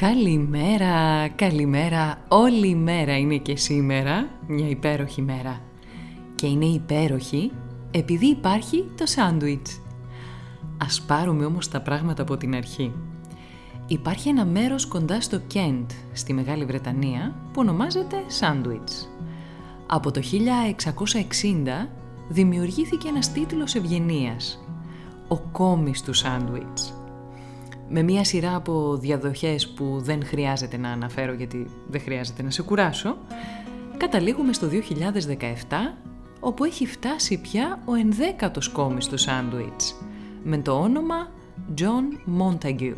Καλημέρα, καλημέρα, όλη η μέρα είναι και σήμερα μια υπέροχη μέρα. Και είναι υπέροχη επειδή υπάρχει το σάντουιτς. Ας πάρουμε όμως τα πράγματα από την αρχή. Υπάρχει ένα μέρος κοντά στο Κέντ, στη Μεγάλη Βρετανία, που ονομάζεται σάντουιτς. Από το 1660 δημιουργήθηκε ένας τίτλος ευγενίας, ο κόμις του σάντουιτς με μία σειρά από διαδοχές που δεν χρειάζεται να αναφέρω γιατί δεν χρειάζεται να σε κουράσω, καταλήγουμε στο 2017 όπου έχει φτάσει πια ο ενδέκατος κόμις του σάντουιτς με το όνομα John Montague.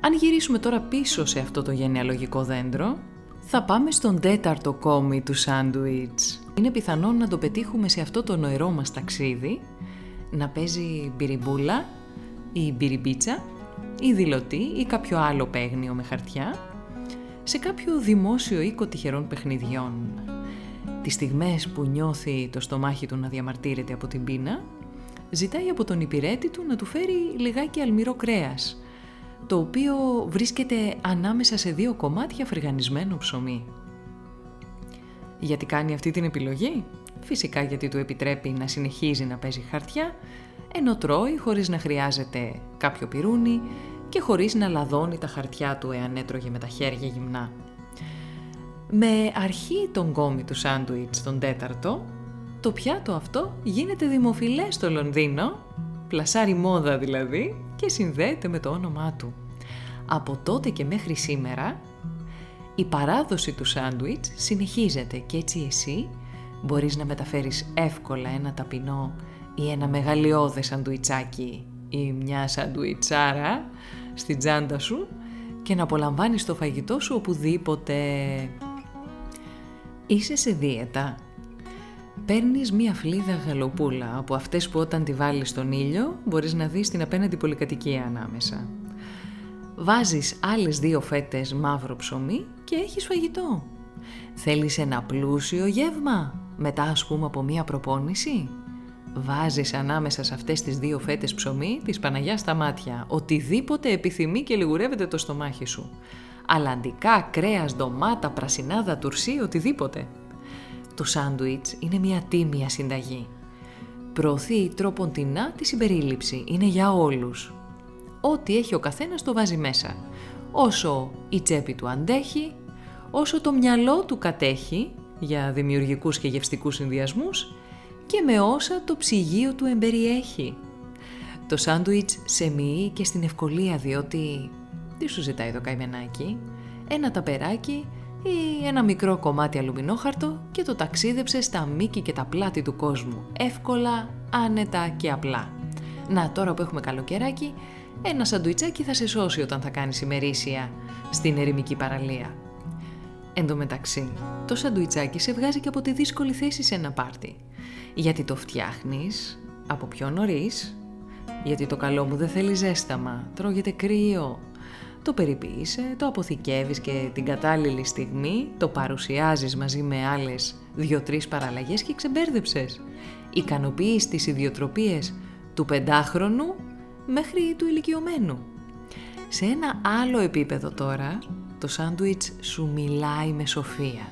Αν γυρίσουμε τώρα πίσω σε αυτό το γενεαλογικό δέντρο, θα πάμε στον τέταρτο κόμι του σάντουιτς. Είναι πιθανόν να το πετύχουμε σε αυτό το νοερό μας ταξίδι, να παίζει μπυριμπούλα ή μπυριμπίτσα ή δηλωτή ή κάποιο άλλο παίγνιο με χαρτιά σε κάποιο δημόσιο οίκο τυχερών παιχνιδιών. Τις στιγμές που νιώθει το στομάχι του να διαμαρτύρεται από την πείνα, ζητάει από τον υπηρέτη του να του φέρει λιγάκι αλμυρό κρέας, το οποίο βρίσκεται ανάμεσα σε δύο κομμάτια φρυγανισμένο ψωμί. Γιατί κάνει αυτή την επιλογή; Φυσικά γιατί του επιτρέπει να συνεχίζει να παίζει χαρτιά ενώ τρώει χωρίς να χρειάζεται κάποιο πυρούνι και χωρίς να λαδώνει τα χαρτιά του εάν έτρωγε με τα χέρια γυμνά. Με αρχή τον κόμι του σάντουιτς τον τέταρτο, το πιάτο αυτό γίνεται δημοφιλές στο Λονδίνο, πλασάρει μόδα δηλαδή και συνδέεται με το όνομά του. Από τότε και μέχρι σήμερα, η παράδοση του σάντουιτς συνεχίζεται και έτσι εσύ μπορείς να μεταφέρεις εύκολα ένα ταπεινό ή ένα μεγαλειώδες σαντουιτσάκι ή μια σαντουιτσάρα στην τσάντα σου και να απολαμβάνεις το φαγητό σου οπουδήποτε. Είσαι σε δίαιτα. Παίρνεις μία φλίδα γαλοπούλα από αυτές που όταν τη βάλεις στον ήλιο μπορείς να δεις την απέναντι πολυκατοικία ανάμεσα. Βάζεις άλλες δύο φέτες μαύρο ψωμί και έχεις φαγητό. Θέλεις ένα πλούσιο γεύμα μετά ας πούμε από μία προπόνηση; Βάζεις ανάμεσα σε αυτές τις δύο φέτες ψωμί της Παναγιάς στα μάτια, οτιδήποτε επιθυμεί και λιγουρεύεται το στομάχι σου. Αλλαντικά, κρέας, ντομάτα, πρασινάδα, τουρσί, οτιδήποτε. Το σάντουιτς είναι μια τίμια συνταγή. Προωθεί τρόπον τεινά τη συμπερίληψη, είναι για όλους. Ό,τι έχει ο καθένας το βάζει μέσα. Όσο η τσέπη του αντέχει, όσο το μυαλό του κατέχει για δημιουργικούς και γευστικούς συνδυασμούς και με όσα το ψυγείο του εμπεριέχει. Το σάντουιτς σε μοιεί και στην ευκολία διότι τι σου ζητάει το καημενάκι, ένα ταπεράκι ή ένα μικρό κομμάτι αλουμινόχαρτο και το ταξίδεψε στα μήκη και τα πλάτη του κόσμου, εύκολα, άνετα και απλά. Να τώρα που έχουμε καλοκαιράκι, ένα σαντουιτσάκι θα σε σώσει όταν θα κάνεις ημερήσια στην ερημική παραλία. Εν τω μεταξύ, το σαντουιτσάκι σε βγάζει και από τη δύσκολη θέση σε ένα πάρτι γιατί το φτιάχνεις από πιο νωρίς, γιατί το καλό μου δεν θέλει ζέσταμα, τρώγεται κρύο. Το περιποίησε, το αποθηκεύεις και την κατάλληλη στιγμή το παρουσιάζεις μαζί με άλλες δύο-τρεις παραλλαγές και ξεμπέρδεψες. Ικανοποιείς τις ιδιοτροπίες του πεντάχρονου μέχρι του ηλικιωμένου. Σε ένα άλλο επίπεδο τώρα, το σάντουιτς σου μιλάει με σοφία.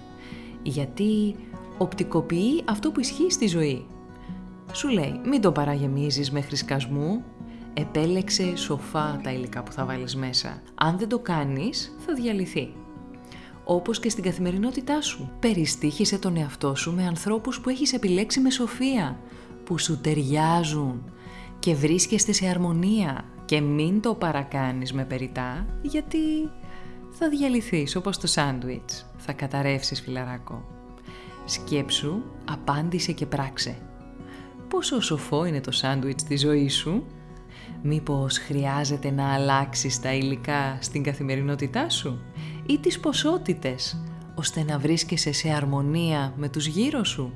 Γιατί οπτικοποιεί αυτό που ισχύει στη ζωή. Σου λέει μην το παραγεμίζεις μέχρι σκασμού, επέλεξε σοφά τα υλικά που θα βάλεις μέσα. Αν δεν το κάνεις θα διαλυθεί. όπως και στην καθημερινότητά σου. Περιστήχησε τον εαυτό σου με ανθρώπους που έχεις επιλέξει με σοφία, που σου ταιριάζουν και βρίσκεστε σε αρμονία και μην το παρακάνεις με περιτά γιατί θα διαλυθείς όπως το σάντουιτς, θα καταρρεύσεις φιλαράκο. Σκέψου, απάντησε και πράξε. Πόσο σοφό είναι το σάντουιτς στη ζωή σου; Μήπως χρειάζεται να αλλάξεις τα υλικά στην καθημερινότητά σου; Ή τις ποσότητες, ώστε να βρίσκεσαι σε αρμονία με τους γύρω σου;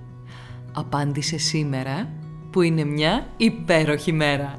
Απάντησε σήμερα που είναι μια υπέροχη μέρα.